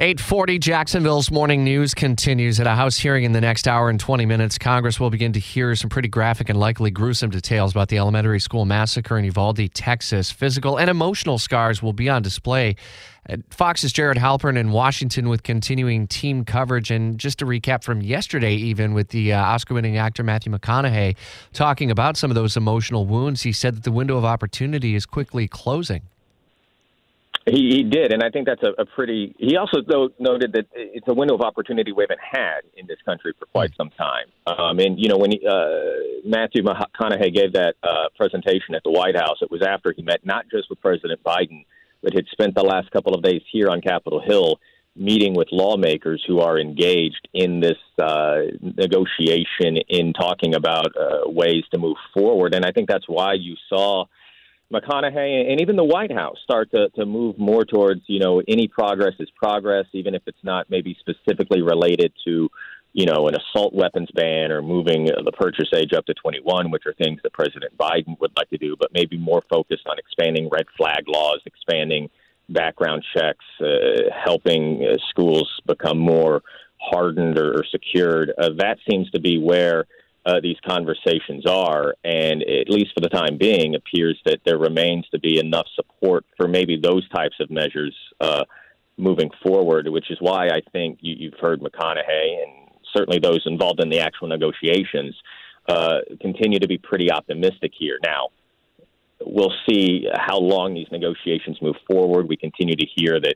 840 Jacksonville's morning news continues at a House hearing in the next hour and 20 minutes. Congress will begin to hear some pretty graphic and likely gruesome details about the elementary school massacre in Uvalde, Texas. Physical and emotional scars will be on display. Fox's Jared Halpern in Washington with continuing team coverage. And just to recap from yesterday, even with the uh, Oscar winning actor Matthew McConaughey talking about some of those emotional wounds, he said that the window of opportunity is quickly closing. He, he did, and I think that's a, a pretty. He also though noted that it's a window of opportunity we haven't had in this country for quite some time. Um, and you know, when he, uh, Matthew McConaughey gave that uh, presentation at the White House, it was after he met not just with President Biden, but had spent the last couple of days here on Capitol Hill meeting with lawmakers who are engaged in this uh, negotiation in talking about uh, ways to move forward. And I think that's why you saw McConaughey and even the White House start to, to move more towards, you know, any progress is progress, even if it's not maybe specifically related to, you know, an assault weapons ban or moving the purchase age up to 21, which are things that President Biden would like to do, but maybe more focused on expanding red flag laws, expanding background checks, uh, helping uh, schools become more hardened or, or secured. Uh, that seems to be where uh, these conversations are, and at least for the time being, appears that there remains to be enough support for maybe those types of measures uh, moving forward. Which is why I think you, you've heard McConaughey and certainly those involved in the actual negotiations uh, continue to be pretty optimistic here. Now, we'll see how long these negotiations move forward. We continue to hear that.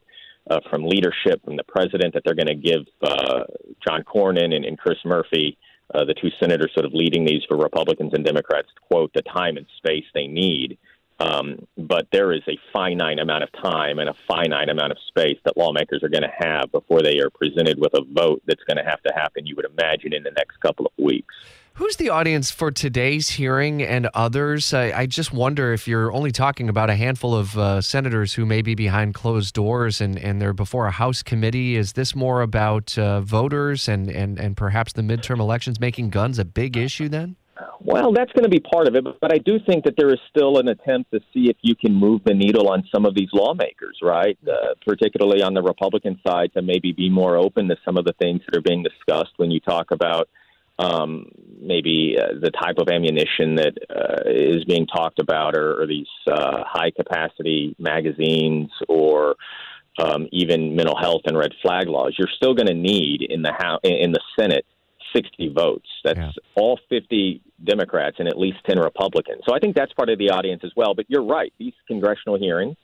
Uh, from leadership, from the president, that they're going to give uh, John Cornyn and, and Chris Murphy uh, the two senators sort of leading these for Republicans and Democrats, quote, the time and space they need. Um, but there is a finite amount of time and a finite amount of space that lawmakers are going to have before they are presented with a vote that's going to have to happen, you would imagine, in the next couple of weeks. Who's the audience for today's hearing and others? I, I, just wonder if you're only talking about a handful of uh, senators who may be behind closed doors and, and they're before a House committee. Is this more about uh, voters and, and, and perhaps the midterm elections making guns a big issue then? Well, that's going to be part of it, but I do think that there is still an attempt to see if you can move the needle on some of these lawmakers, right? Uh, particularly on the Republican side, to maybe be more open to some of the things that are being discussed when you talk about um, maybe uh, the type of ammunition that uh, is being talked about, or, or these uh, high capacity magazines, or um, even mental health and red flag laws. You're still going to need in the House, in the Senate 60 votes. That's yeah. all 50 Democrats and at least 10 Republicans. So I think that's part of the audience as well. But you're right; these congressional hearings.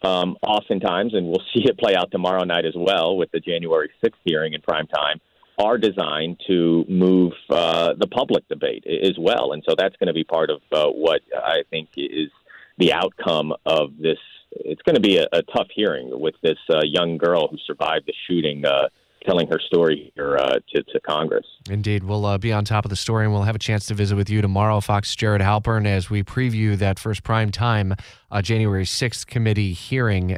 Um, oftentimes, and we'll see it play out tomorrow night as well with the January 6th hearing in prime time are designed to move uh, the public debate as well. And so that's going to be part of uh, what I think is the outcome of this. It's going to be a, a tough hearing with this uh, young girl who survived the shooting. Uh, telling her story here uh, to, to Congress. Indeed. We'll uh, be on top of the story and we'll have a chance to visit with you tomorrow, Fox Jared Halpern, as we preview that first prime time uh, January 6th committee hearing